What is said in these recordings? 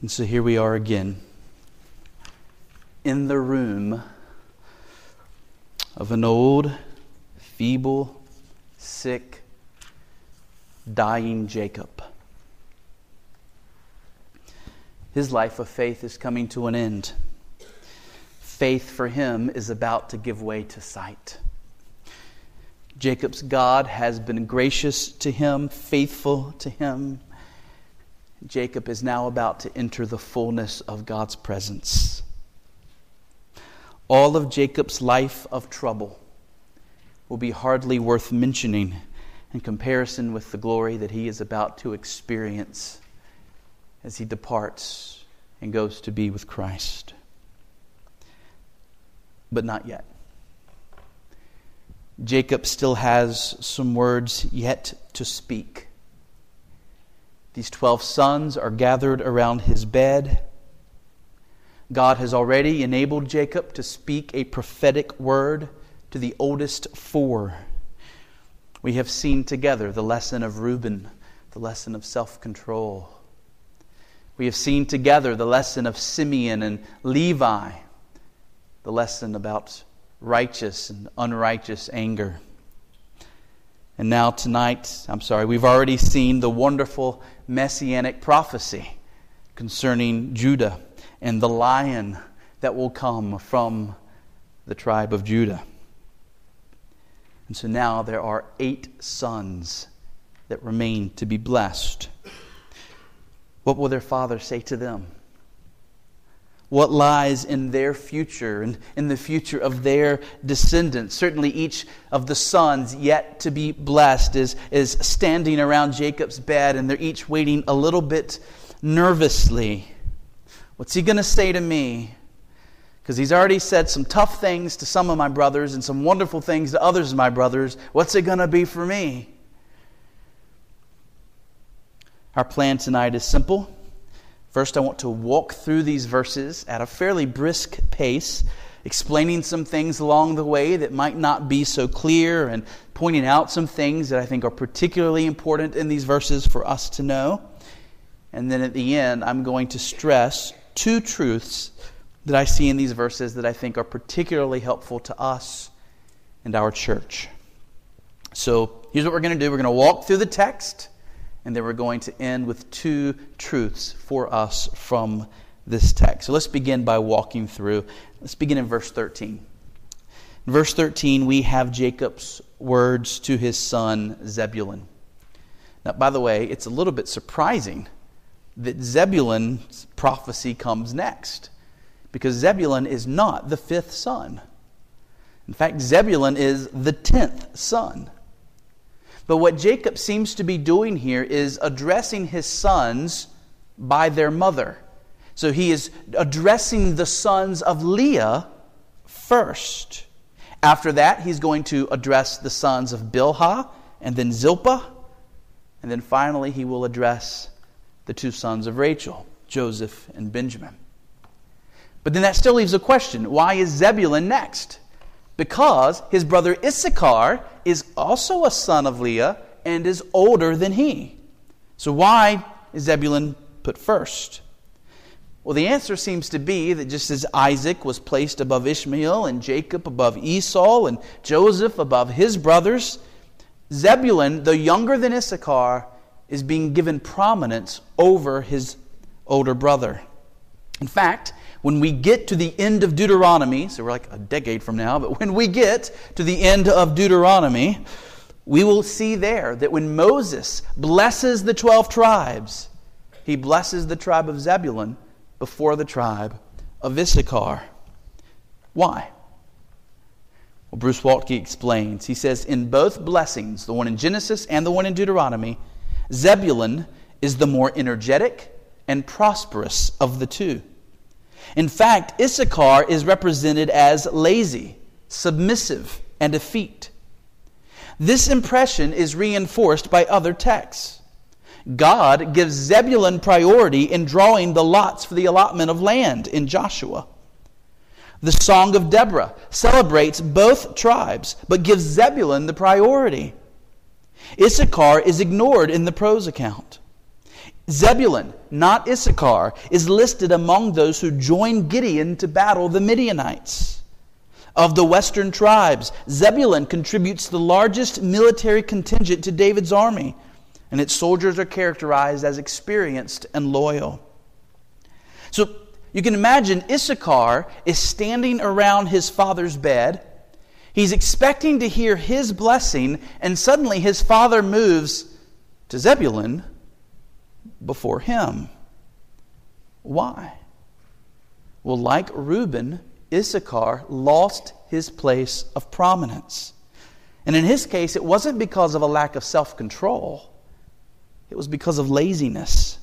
And so here we are again in the room of an old, feeble, sick, dying Jacob. His life of faith is coming to an end. Faith for him is about to give way to sight. Jacob's God has been gracious to him, faithful to him. Jacob is now about to enter the fullness of God's presence. All of Jacob's life of trouble will be hardly worth mentioning in comparison with the glory that he is about to experience as he departs and goes to be with Christ. But not yet. Jacob still has some words yet to speak. These 12 sons are gathered around his bed. God has already enabled Jacob to speak a prophetic word to the oldest four. We have seen together the lesson of Reuben, the lesson of self control. We have seen together the lesson of Simeon and Levi, the lesson about righteous and unrighteous anger. And now, tonight, I'm sorry, we've already seen the wonderful messianic prophecy concerning Judah and the lion that will come from the tribe of Judah. And so now there are eight sons that remain to be blessed. What will their father say to them? What lies in their future and in the future of their descendants. Certainly, each of the sons yet to be blessed is, is standing around Jacob's bed, and they're each waiting a little bit nervously. What's he going to say to me? Because he's already said some tough things to some of my brothers and some wonderful things to others of my brothers. What's it going to be for me? Our plan tonight is simple. First, I want to walk through these verses at a fairly brisk pace, explaining some things along the way that might not be so clear and pointing out some things that I think are particularly important in these verses for us to know. And then at the end, I'm going to stress two truths that I see in these verses that I think are particularly helpful to us and our church. So here's what we're going to do we're going to walk through the text and then we're going to end with two truths for us from this text. So let's begin by walking through. Let's begin in verse 13. In verse 13, we have Jacob's words to his son Zebulun. Now, by the way, it's a little bit surprising that Zebulun's prophecy comes next because Zebulun is not the fifth son. In fact, Zebulun is the tenth son. But what Jacob seems to be doing here is addressing his sons by their mother. So he is addressing the sons of Leah first. After that, he's going to address the sons of Bilhah and then Zilpah. And then finally, he will address the two sons of Rachel, Joseph and Benjamin. But then that still leaves a question why is Zebulun next? Because his brother Issachar is also a son of Leah and is older than he. So, why is Zebulun put first? Well, the answer seems to be that just as Isaac was placed above Ishmael and Jacob above Esau and Joseph above his brothers, Zebulun, though younger than Issachar, is being given prominence over his older brother. In fact, when we get to the end of Deuteronomy, so we're like a decade from now, but when we get to the end of Deuteronomy, we will see there that when Moses blesses the 12 tribes, he blesses the tribe of Zebulun before the tribe of Issachar. Why? Well, Bruce Waltke explains. He says, In both blessings, the one in Genesis and the one in Deuteronomy, Zebulun is the more energetic and prosperous of the two. In fact, Issachar is represented as lazy, submissive, and effete. This impression is reinforced by other texts. God gives Zebulun priority in drawing the lots for the allotment of land in Joshua. The Song of Deborah celebrates both tribes, but gives Zebulun the priority. Issachar is ignored in the prose account. Zebulun, not Issachar, is listed among those who joined Gideon to battle the Midianites. Of the western tribes, Zebulun contributes the largest military contingent to David's army, and its soldiers are characterized as experienced and loyal. So you can imagine Issachar is standing around his father's bed. He's expecting to hear his blessing, and suddenly his father moves to Zebulun before him. Why? Well, like Reuben, Issachar lost his place of prominence. And in his case, it wasn't because of a lack of self control, it was because of laziness.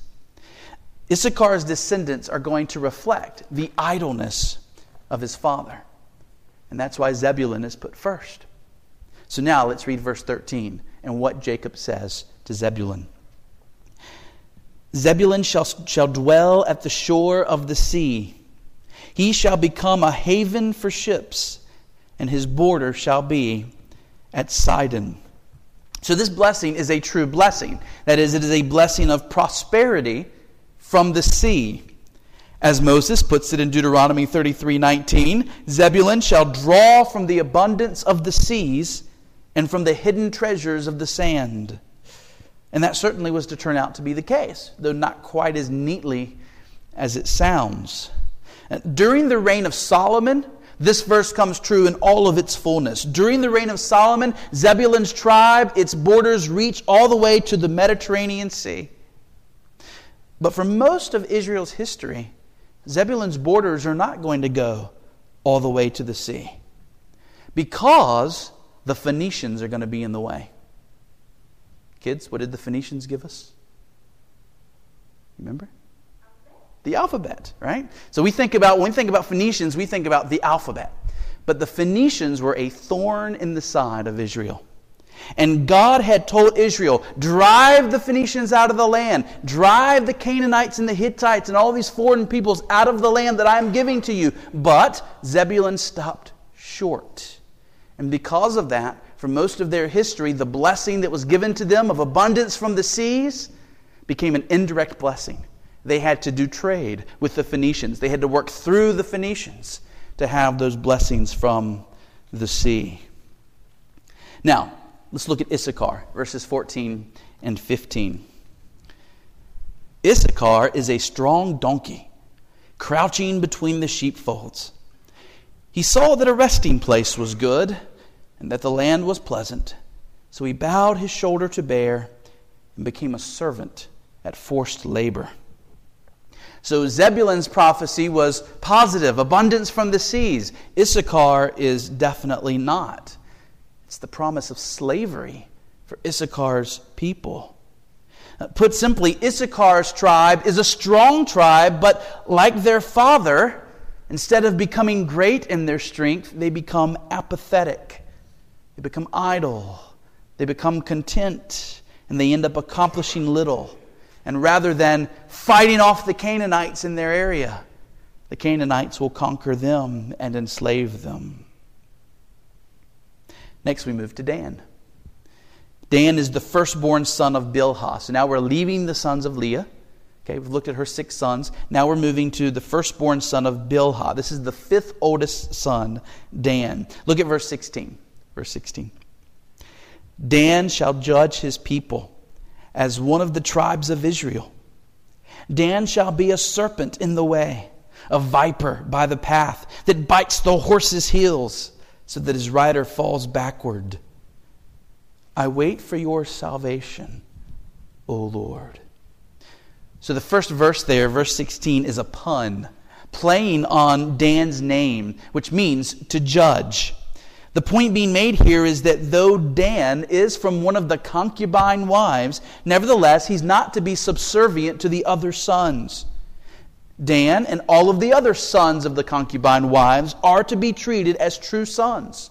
Issachar's descendants are going to reflect the idleness of his father. And that's why Zebulun is put first. So now let's read verse 13 and what Jacob says to Zebulun. Zebulun shall, shall dwell at the shore of the sea. He shall become a haven for ships, and his border shall be at Sidon. So, this blessing is a true blessing. That is, it is a blessing of prosperity from the sea. As Moses puts it in Deuteronomy 33 19, Zebulun shall draw from the abundance of the seas and from the hidden treasures of the sand. And that certainly was to turn out to be the case, though not quite as neatly as it sounds. During the reign of Solomon, this verse comes true in all of its fullness. During the reign of Solomon, Zebulun's tribe, its borders reach all the way to the Mediterranean Sea. But for most of Israel's history, Zebulun's borders are not going to go all the way to the sea because the Phoenicians are going to be in the way. Kids, what did the Phoenicians give us? Remember? The alphabet, right? So we think about, when we think about Phoenicians, we think about the alphabet. But the Phoenicians were a thorn in the side of Israel. And God had told Israel, drive the Phoenicians out of the land, drive the Canaanites and the Hittites and all these foreign peoples out of the land that I am giving to you. But Zebulun stopped short. And because of that, for most of their history, the blessing that was given to them of abundance from the seas became an indirect blessing. They had to do trade with the Phoenicians, they had to work through the Phoenicians to have those blessings from the sea. Now, let's look at Issachar, verses 14 and 15. Issachar is a strong donkey, crouching between the sheepfolds. He saw that a resting place was good and that the land was pleasant. So he bowed his shoulder to bear and became a servant at forced labor. So Zebulun's prophecy was positive, abundance from the seas. Issachar is definitely not. It's the promise of slavery for Issachar's people. Uh, put simply, Issachar's tribe is a strong tribe, but like their father, instead of becoming great in their strength, they become apathetic. They become idle. They become content. And they end up accomplishing little. And rather than fighting off the Canaanites in their area, the Canaanites will conquer them and enslave them. Next, we move to Dan. Dan is the firstborn son of Bilhah. So now we're leaving the sons of Leah. Okay, we've looked at her six sons. Now we're moving to the firstborn son of Bilhah. This is the fifth oldest son, Dan. Look at verse 16. Verse 16 Dan shall judge his people as one of the tribes of Israel. Dan shall be a serpent in the way, a viper by the path that bites the horse's heels so that his rider falls backward. I wait for your salvation, O Lord. So the first verse there, verse 16, is a pun, playing on Dan's name, which means to judge. The point being made here is that though Dan is from one of the concubine wives, nevertheless, he's not to be subservient to the other sons. Dan and all of the other sons of the concubine wives are to be treated as true sons.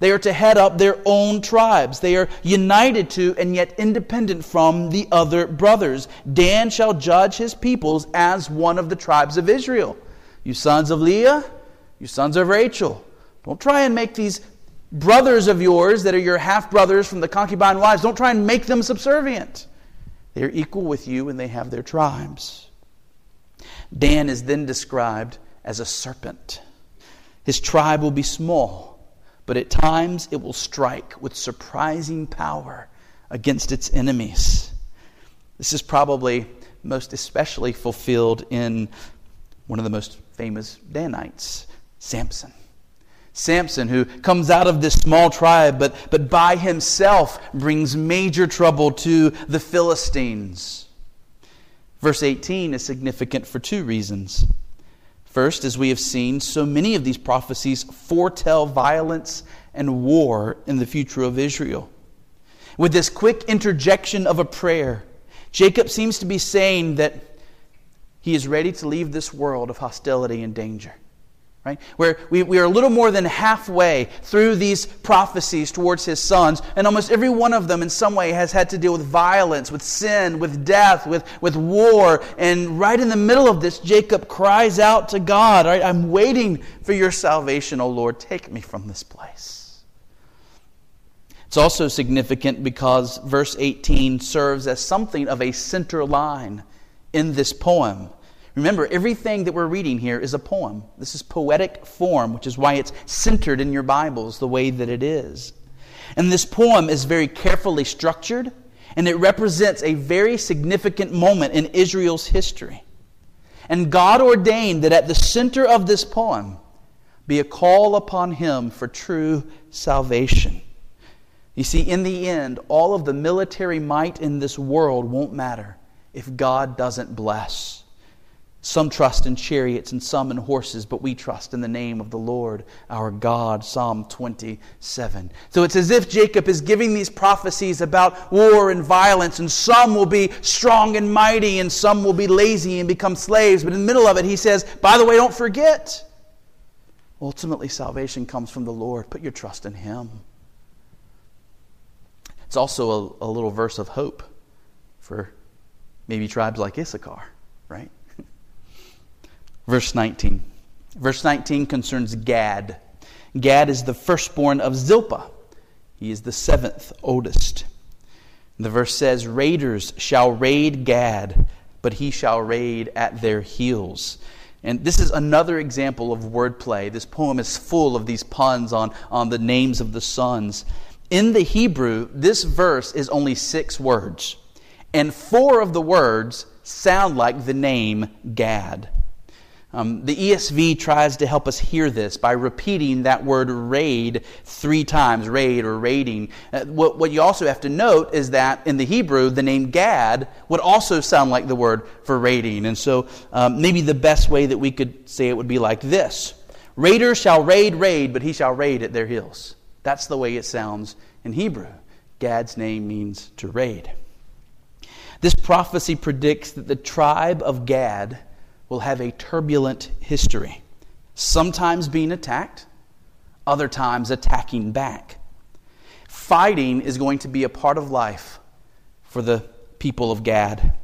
They are to head up their own tribes. They are united to and yet independent from the other brothers. Dan shall judge his peoples as one of the tribes of Israel. You sons of Leah, you sons of Rachel. Don't try and make these brothers of yours that are your half brothers from the concubine wives, don't try and make them subservient. They are equal with you and they have their tribes. Dan is then described as a serpent. His tribe will be small, but at times it will strike with surprising power against its enemies. This is probably most especially fulfilled in one of the most famous Danites, Samson. Samson, who comes out of this small tribe, but, but by himself brings major trouble to the Philistines. Verse 18 is significant for two reasons. First, as we have seen, so many of these prophecies foretell violence and war in the future of Israel. With this quick interjection of a prayer, Jacob seems to be saying that he is ready to leave this world of hostility and danger. Right? Where we, we are a little more than halfway through these prophecies towards his sons, and almost every one of them in some way has had to deal with violence, with sin, with death, with, with war. And right in the middle of this, Jacob cries out to God, right, I'm waiting for your salvation, O Lord. Take me from this place. It's also significant because verse 18 serves as something of a center line in this poem. Remember, everything that we're reading here is a poem. This is poetic form, which is why it's centered in your Bibles the way that it is. And this poem is very carefully structured, and it represents a very significant moment in Israel's history. And God ordained that at the center of this poem be a call upon Him for true salvation. You see, in the end, all of the military might in this world won't matter if God doesn't bless. Some trust in chariots and some in horses, but we trust in the name of the Lord our God. Psalm 27. So it's as if Jacob is giving these prophecies about war and violence, and some will be strong and mighty, and some will be lazy and become slaves. But in the middle of it, he says, by the way, don't forget. Ultimately, salvation comes from the Lord. Put your trust in Him. It's also a, a little verse of hope for maybe tribes like Issachar? Verse 19. Verse 19 concerns Gad. Gad is the firstborn of Zilpah. He is the seventh oldest. The verse says, Raiders shall raid Gad, but he shall raid at their heels. And this is another example of wordplay. This poem is full of these puns on, on the names of the sons. In the Hebrew, this verse is only six words, and four of the words sound like the name Gad. Um, the ESV tries to help us hear this by repeating that word raid three times raid or raiding. Uh, what, what you also have to note is that in the Hebrew, the name Gad would also sound like the word for raiding. And so um, maybe the best way that we could say it would be like this Raider shall raid, raid, but he shall raid at their heels. That's the way it sounds in Hebrew. Gad's name means to raid. This prophecy predicts that the tribe of Gad will have a turbulent history, sometimes being attacked, other times attacking back. Fighting is going to be a part of life for the people of Gad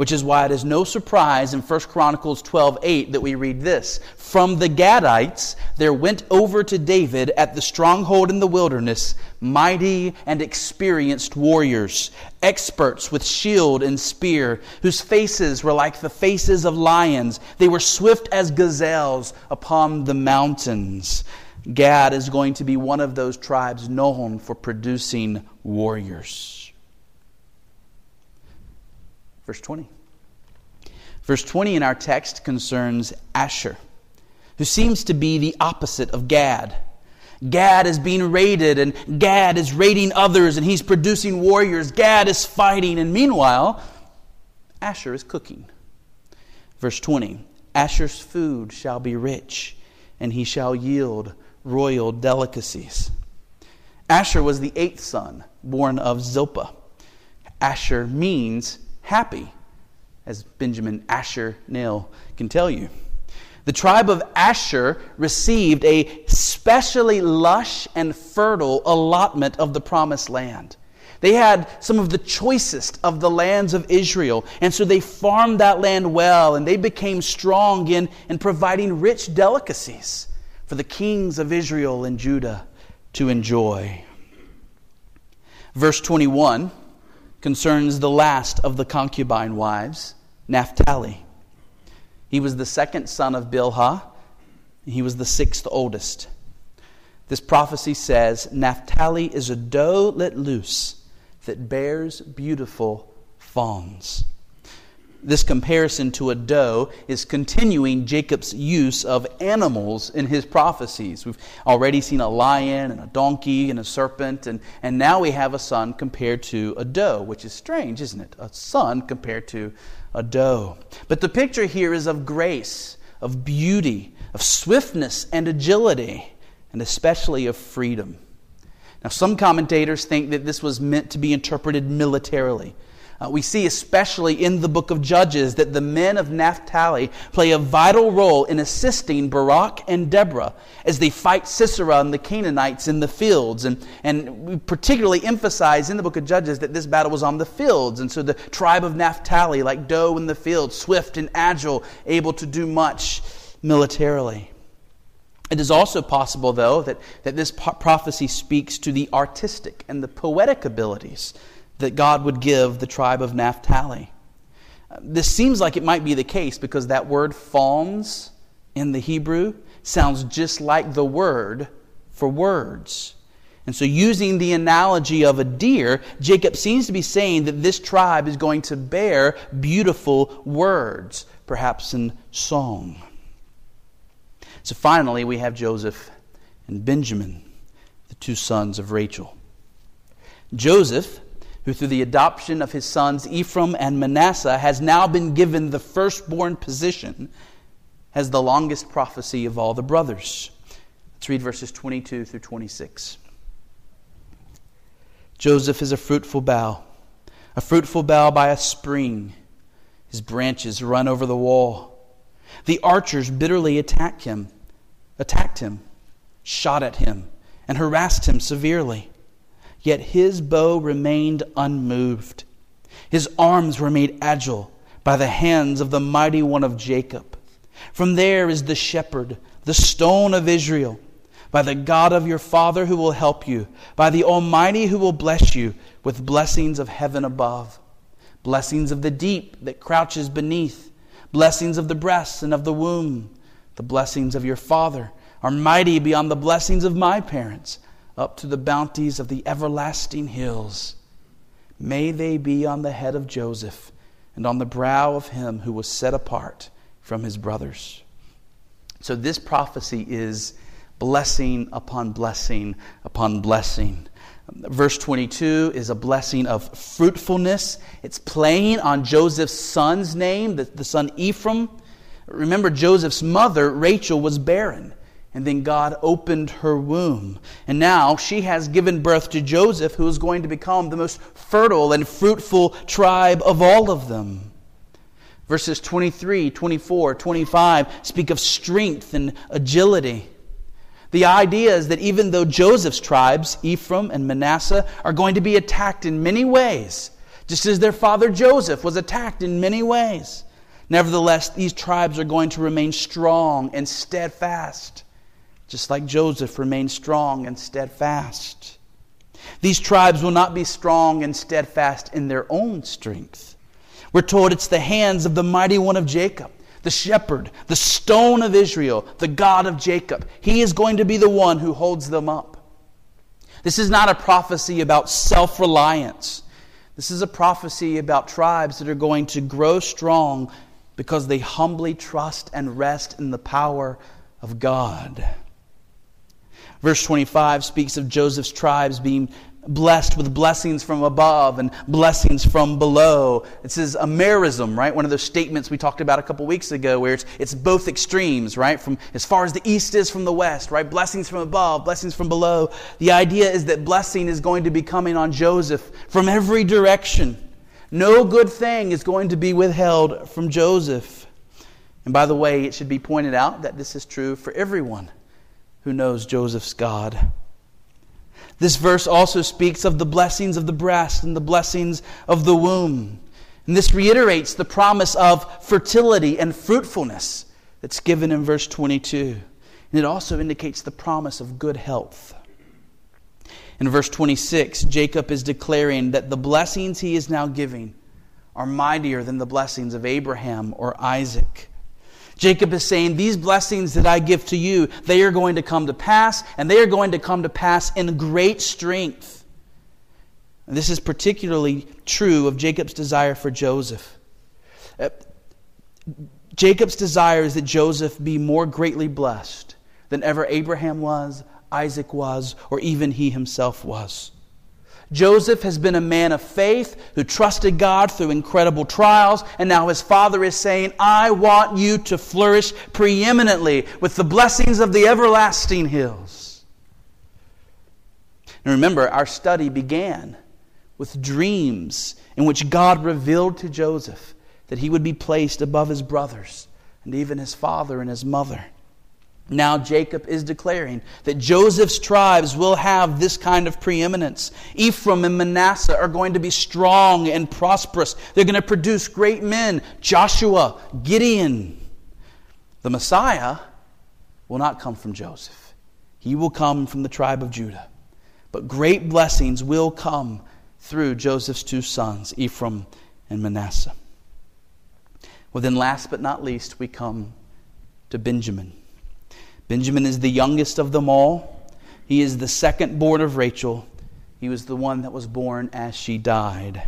which is why it is no surprise in 1 Chronicles 12:8 that we read this. From the Gadites there went over to David at the stronghold in the wilderness mighty and experienced warriors, experts with shield and spear, whose faces were like the faces of lions. They were swift as gazelles upon the mountains. Gad is going to be one of those tribes known for producing warriors. Verse 20. Verse 20 in our text concerns Asher, who seems to be the opposite of Gad. Gad is being raided, and Gad is raiding others, and he's producing warriors. Gad is fighting, and meanwhile, Asher is cooking. Verse 20 Asher's food shall be rich, and he shall yield royal delicacies. Asher was the eighth son, born of Zilpah. Asher means happy, as Benjamin Asher Nail can tell you. The tribe of Asher received a specially lush and fertile allotment of the promised land. They had some of the choicest of the lands of Israel, and so they farmed that land well, and they became strong in, in providing rich delicacies for the kings of Israel and Judah to enjoy. Verse 21 concerns the last of the concubine wives, Naphtali. He was the second son of Bilhah, he was the sixth oldest. This prophecy says Naphtali is a doe let loose that bears beautiful fawns. This comparison to a doe is continuing Jacob's use of animals in his prophecies. We've already seen a lion and a donkey and a serpent, and, and now we have a son compared to a doe, which is strange, isn't it? A son compared to a doe. But the picture here is of grace, of beauty, of swiftness and agility, and especially of freedom. Now, some commentators think that this was meant to be interpreted militarily. Uh, we see, especially in the book of Judges, that the men of Naphtali play a vital role in assisting Barak and Deborah as they fight Sisera and the Canaanites in the fields. And, and we particularly emphasize in the book of Judges that this battle was on the fields. And so the tribe of Naphtali, like doe in the field, swift and agile, able to do much militarily. It is also possible, though, that, that this prophecy speaks to the artistic and the poetic abilities that God would give the tribe of Naphtali. This seems like it might be the case because that word fawns in the Hebrew sounds just like the word for words. And so, using the analogy of a deer, Jacob seems to be saying that this tribe is going to bear beautiful words, perhaps in song. So, finally, we have Joseph and Benjamin, the two sons of Rachel. Joseph who through the adoption of his sons Ephraim and Manasseh has now been given the firstborn position, has the longest prophecy of all the brothers. Let's read verses 22 through 26. Joseph is a fruitful bough, a fruitful bough by a spring. His branches run over the wall. The archers bitterly attacked him, attacked him, shot at him, and harassed him severely. Yet his bow remained unmoved. His arms were made agile by the hands of the mighty one of Jacob. From there is the shepherd, the stone of Israel, by the God of your father who will help you, by the Almighty who will bless you with blessings of heaven above, blessings of the deep that crouches beneath, blessings of the breasts and of the womb. The blessings of your father are mighty beyond the blessings of my parents up to the bounties of the everlasting hills. May they be on the head of Joseph and on the brow of him who was set apart from his brothers. So, this prophecy is blessing upon blessing upon blessing. Verse 22 is a blessing of fruitfulness. It's playing on Joseph's son's name, the, the son Ephraim. Remember, Joseph's mother, Rachel, was barren. And then God opened her womb. And now she has given birth to Joseph, who is going to become the most fertile and fruitful tribe of all of them. Verses 23, 24, 25 speak of strength and agility. The idea is that even though Joseph's tribes, Ephraim and Manasseh, are going to be attacked in many ways, just as their father Joseph was attacked in many ways, nevertheless, these tribes are going to remain strong and steadfast just like Joseph remained strong and steadfast. These tribes will not be strong and steadfast in their own strength. We're told it's the hands of the mighty one of Jacob, the shepherd, the stone of Israel, the God of Jacob. He is going to be the one who holds them up. This is not a prophecy about self reliance. This is a prophecy about tribes that are going to grow strong because they humbly trust and rest in the power of God. Verse 25 speaks of Joseph's tribes being blessed with blessings from above and blessings from below. It says a merism, right? One of those statements we talked about a couple weeks ago where it's, it's both extremes, right? From as far as the east is from the west, right? Blessings from above, blessings from below. The idea is that blessing is going to be coming on Joseph from every direction. No good thing is going to be withheld from Joseph. And by the way, it should be pointed out that this is true for everyone who knows Joseph's God. This verse also speaks of the blessings of the breast and the blessings of the womb. And this reiterates the promise of fertility and fruitfulness that's given in verse 22. And it also indicates the promise of good health. In verse 26, Jacob is declaring that the blessings he is now giving are mightier than the blessings of Abraham or Isaac. Jacob is saying, These blessings that I give to you, they are going to come to pass, and they are going to come to pass in great strength. And this is particularly true of Jacob's desire for Joseph. Uh, Jacob's desire is that Joseph be more greatly blessed than ever Abraham was, Isaac was, or even he himself was. Joseph has been a man of faith who trusted God through incredible trials, and now his father is saying, I want you to flourish preeminently with the blessings of the everlasting hills. And remember, our study began with dreams in which God revealed to Joseph that he would be placed above his brothers and even his father and his mother. Now, Jacob is declaring that Joseph's tribes will have this kind of preeminence. Ephraim and Manasseh are going to be strong and prosperous. They're going to produce great men Joshua, Gideon. The Messiah will not come from Joseph, he will come from the tribe of Judah. But great blessings will come through Joseph's two sons, Ephraim and Manasseh. Well, then, last but not least, we come to Benjamin. Benjamin is the youngest of them all. He is the second born of Rachel. He was the one that was born as she died.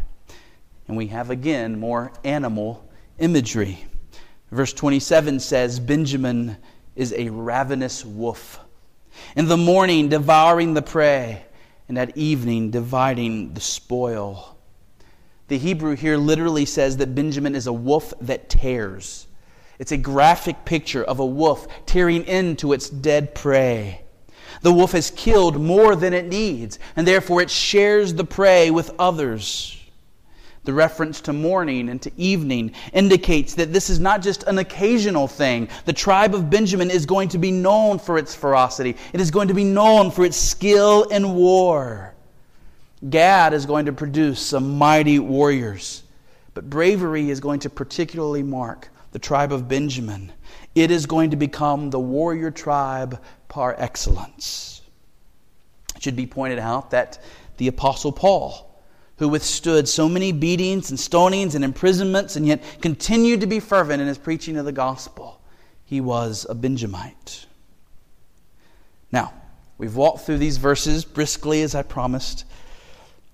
And we have again more animal imagery. Verse 27 says Benjamin is a ravenous wolf. In the morning, devouring the prey, and at evening, dividing the spoil. The Hebrew here literally says that Benjamin is a wolf that tears. It's a graphic picture of a wolf tearing into its dead prey. The wolf has killed more than it needs, and therefore it shares the prey with others. The reference to morning and to evening indicates that this is not just an occasional thing. The tribe of Benjamin is going to be known for its ferocity, it is going to be known for its skill in war. Gad is going to produce some mighty warriors, but bravery is going to particularly mark the tribe of Benjamin. It is going to become the warrior tribe par excellence. It should be pointed out that the Apostle Paul, who withstood so many beatings and stonings and imprisonments and yet continued to be fervent in his preaching of the gospel, he was a Benjamite. Now, we've walked through these verses briskly as I promised.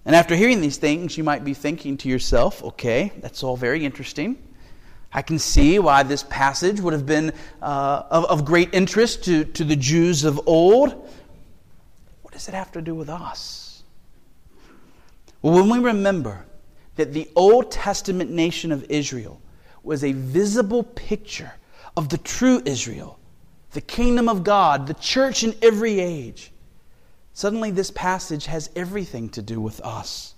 And after hearing these things, you might be thinking to yourself, okay, that's all very interesting. I can see why this passage would have been uh, of, of great interest to, to the Jews of old. What does it have to do with us? Well, when we remember that the Old Testament nation of Israel was a visible picture of the true Israel, the kingdom of God, the church in every age, suddenly this passage has everything to do with us.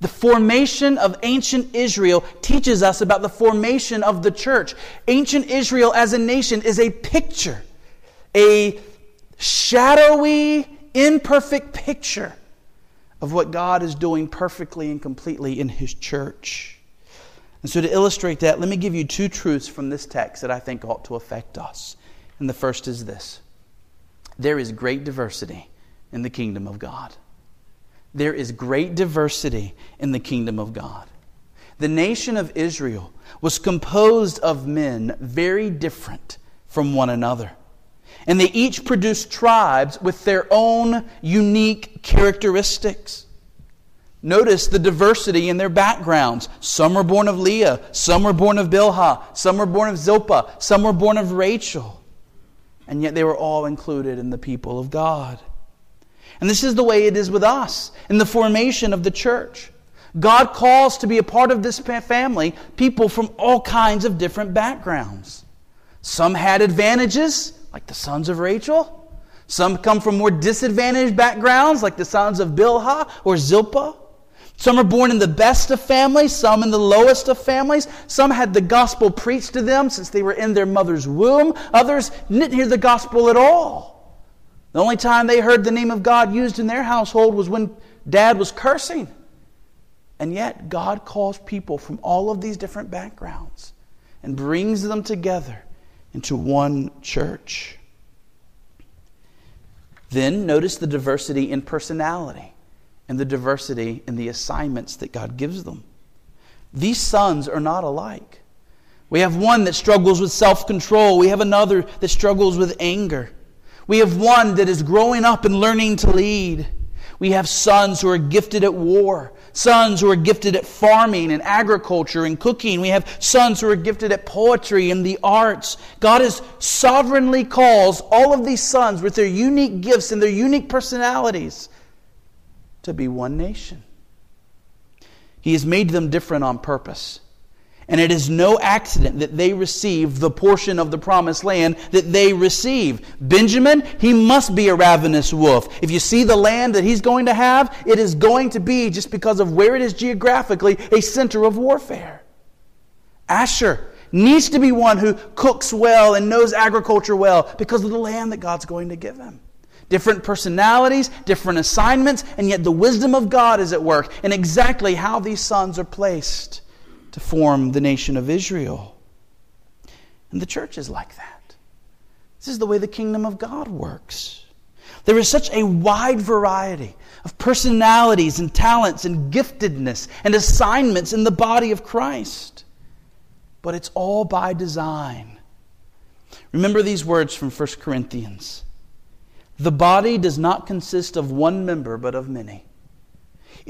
The formation of ancient Israel teaches us about the formation of the church. Ancient Israel as a nation is a picture, a shadowy, imperfect picture of what God is doing perfectly and completely in His church. And so, to illustrate that, let me give you two truths from this text that I think ought to affect us. And the first is this there is great diversity in the kingdom of God. There is great diversity in the kingdom of God. The nation of Israel was composed of men very different from one another. And they each produced tribes with their own unique characteristics. Notice the diversity in their backgrounds. Some were born of Leah, some were born of Bilhah, some were born of Zilpah, some were born of Rachel. And yet they were all included in the people of God. And this is the way it is with us in the formation of the church. God calls to be a part of this family people from all kinds of different backgrounds. Some had advantages, like the sons of Rachel. Some come from more disadvantaged backgrounds, like the sons of Bilhah or Zilpah. Some are born in the best of families, some in the lowest of families. Some had the gospel preached to them since they were in their mother's womb. Others didn't hear the gospel at all. The only time they heard the name of God used in their household was when dad was cursing. And yet, God calls people from all of these different backgrounds and brings them together into one church. Then notice the diversity in personality and the diversity in the assignments that God gives them. These sons are not alike. We have one that struggles with self control, we have another that struggles with anger. We have one that is growing up and learning to lead. We have sons who are gifted at war, sons who are gifted at farming and agriculture and cooking. We have sons who are gifted at poetry and the arts. God has sovereignly calls all of these sons with their unique gifts and their unique personalities to be one nation. He has made them different on purpose. And it is no accident that they receive the portion of the promised land that they receive. Benjamin, he must be a ravenous wolf. If you see the land that he's going to have, it is going to be, just because of where it is geographically, a center of warfare. Asher needs to be one who cooks well and knows agriculture well because of the land that God's going to give him. Different personalities, different assignments, and yet the wisdom of God is at work in exactly how these sons are placed to form the nation of Israel. And the church is like that. This is the way the kingdom of God works. There is such a wide variety of personalities and talents and giftedness and assignments in the body of Christ. But it's all by design. Remember these words from 1 Corinthians. The body does not consist of one member, but of many.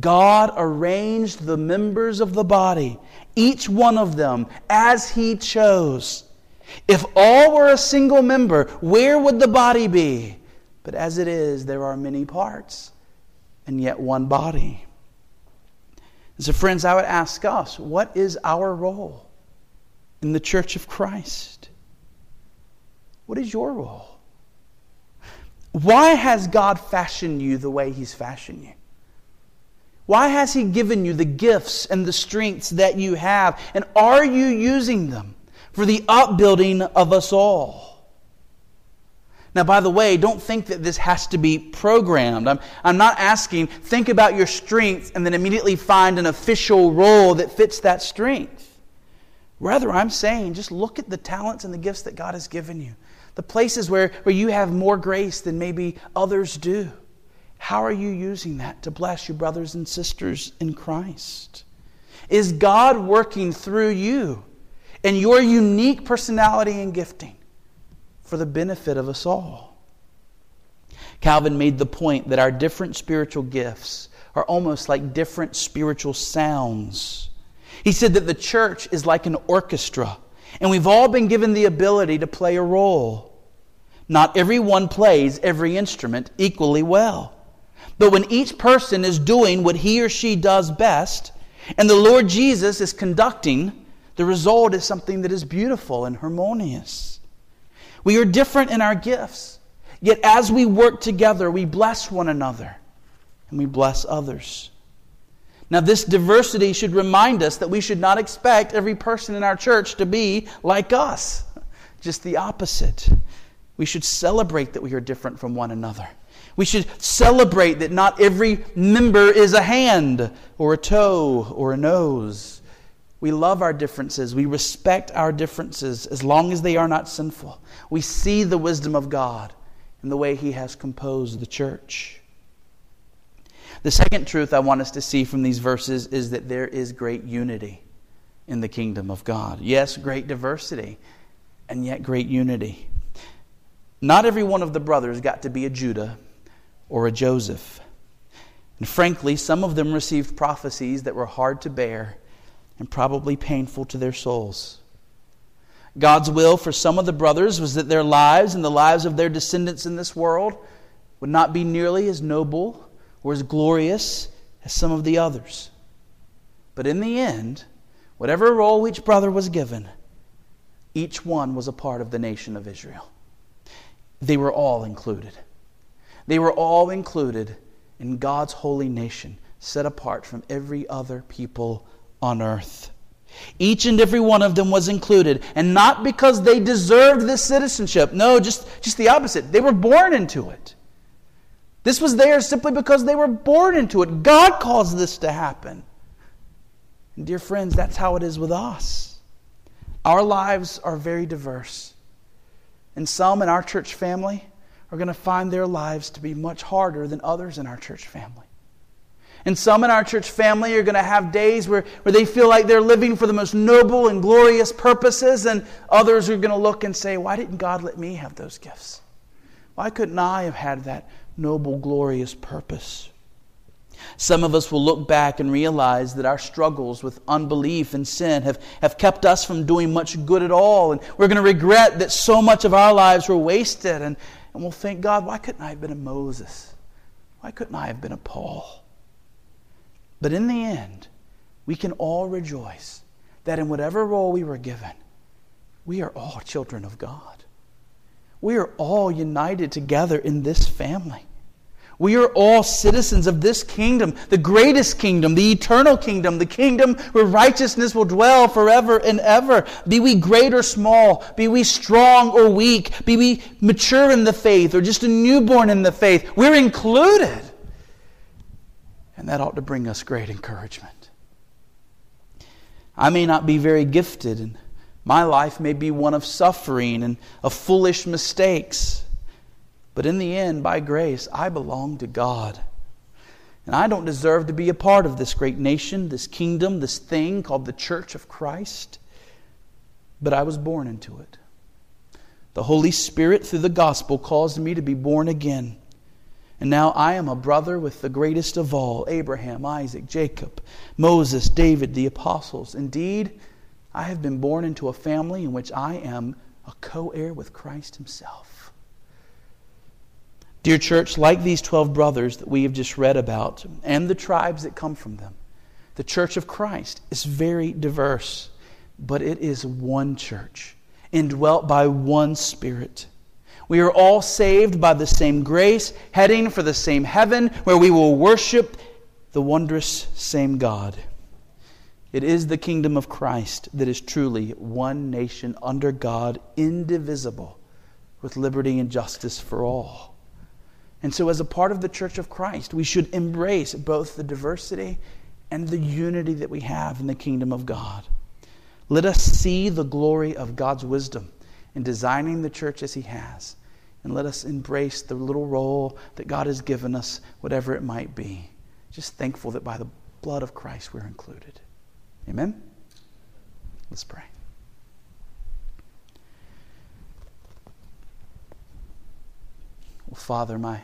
God arranged the members of the body, each one of them, as He chose. If all were a single member, where would the body be? But as it is, there are many parts, and yet one body. And so, friends, I would ask us what is our role in the church of Christ? What is your role? Why has God fashioned you the way He's fashioned you? Why has He given you the gifts and the strengths that you have? And are you using them for the upbuilding of us all? Now, by the way, don't think that this has to be programmed. I'm, I'm not asking, think about your strengths and then immediately find an official role that fits that strength. Rather, I'm saying just look at the talents and the gifts that God has given you, the places where, where you have more grace than maybe others do. How are you using that to bless your brothers and sisters in Christ? Is God working through you and your unique personality and gifting for the benefit of us all? Calvin made the point that our different spiritual gifts are almost like different spiritual sounds. He said that the church is like an orchestra, and we've all been given the ability to play a role. Not everyone plays every instrument equally well. But when each person is doing what he or she does best, and the Lord Jesus is conducting, the result is something that is beautiful and harmonious. We are different in our gifts, yet as we work together, we bless one another and we bless others. Now, this diversity should remind us that we should not expect every person in our church to be like us, just the opposite. We should celebrate that we are different from one another. We should celebrate that not every member is a hand or a toe or a nose. We love our differences. We respect our differences as long as they are not sinful. We see the wisdom of God in the way He has composed the church. The second truth I want us to see from these verses is that there is great unity in the kingdom of God. Yes, great diversity, and yet great unity. Not every one of the brothers got to be a Judah or a Joseph. And frankly, some of them received prophecies that were hard to bear and probably painful to their souls. God's will for some of the brothers was that their lives and the lives of their descendants in this world would not be nearly as noble or as glorious as some of the others. But in the end, whatever role each brother was given, each one was a part of the nation of Israel. They were all included. They were all included in God's holy nation, set apart from every other people on earth. Each and every one of them was included, and not because they deserved this citizenship. No, just, just the opposite. They were born into it. This was there simply because they were born into it. God caused this to happen. And dear friends, that's how it is with us. Our lives are very diverse. And some in our church family are going to find their lives to be much harder than others in our church family. And some in our church family are going to have days where, where they feel like they're living for the most noble and glorious purposes, and others are going to look and say, Why didn't God let me have those gifts? Why couldn't I have had that noble, glorious purpose? Some of us will look back and realize that our struggles with unbelief and sin have, have kept us from doing much good at all. And we're going to regret that so much of our lives were wasted. And, and we'll think, God, why couldn't I have been a Moses? Why couldn't I have been a Paul? But in the end, we can all rejoice that in whatever role we were given, we are all children of God. We are all united together in this family. We are all citizens of this kingdom, the greatest kingdom, the eternal kingdom, the kingdom where righteousness will dwell forever and ever. Be we great or small, be we strong or weak, be we mature in the faith or just a newborn in the faith, we're included. And that ought to bring us great encouragement. I may not be very gifted, and my life may be one of suffering and of foolish mistakes. But in the end, by grace, I belong to God. And I don't deserve to be a part of this great nation, this kingdom, this thing called the Church of Christ. But I was born into it. The Holy Spirit, through the gospel, caused me to be born again. And now I am a brother with the greatest of all Abraham, Isaac, Jacob, Moses, David, the apostles. Indeed, I have been born into a family in which I am a co heir with Christ Himself. Dear church, like these 12 brothers that we have just read about and the tribes that come from them, the church of Christ is very diverse, but it is one church, indwelt by one Spirit. We are all saved by the same grace, heading for the same heaven where we will worship the wondrous same God. It is the kingdom of Christ that is truly one nation under God, indivisible, with liberty and justice for all. And so, as a part of the church of Christ, we should embrace both the diversity and the unity that we have in the kingdom of God. Let us see the glory of God's wisdom in designing the church as He has. And let us embrace the little role that God has given us, whatever it might be. Just thankful that by the blood of Christ we're included. Amen? Let's pray. Well, Father, my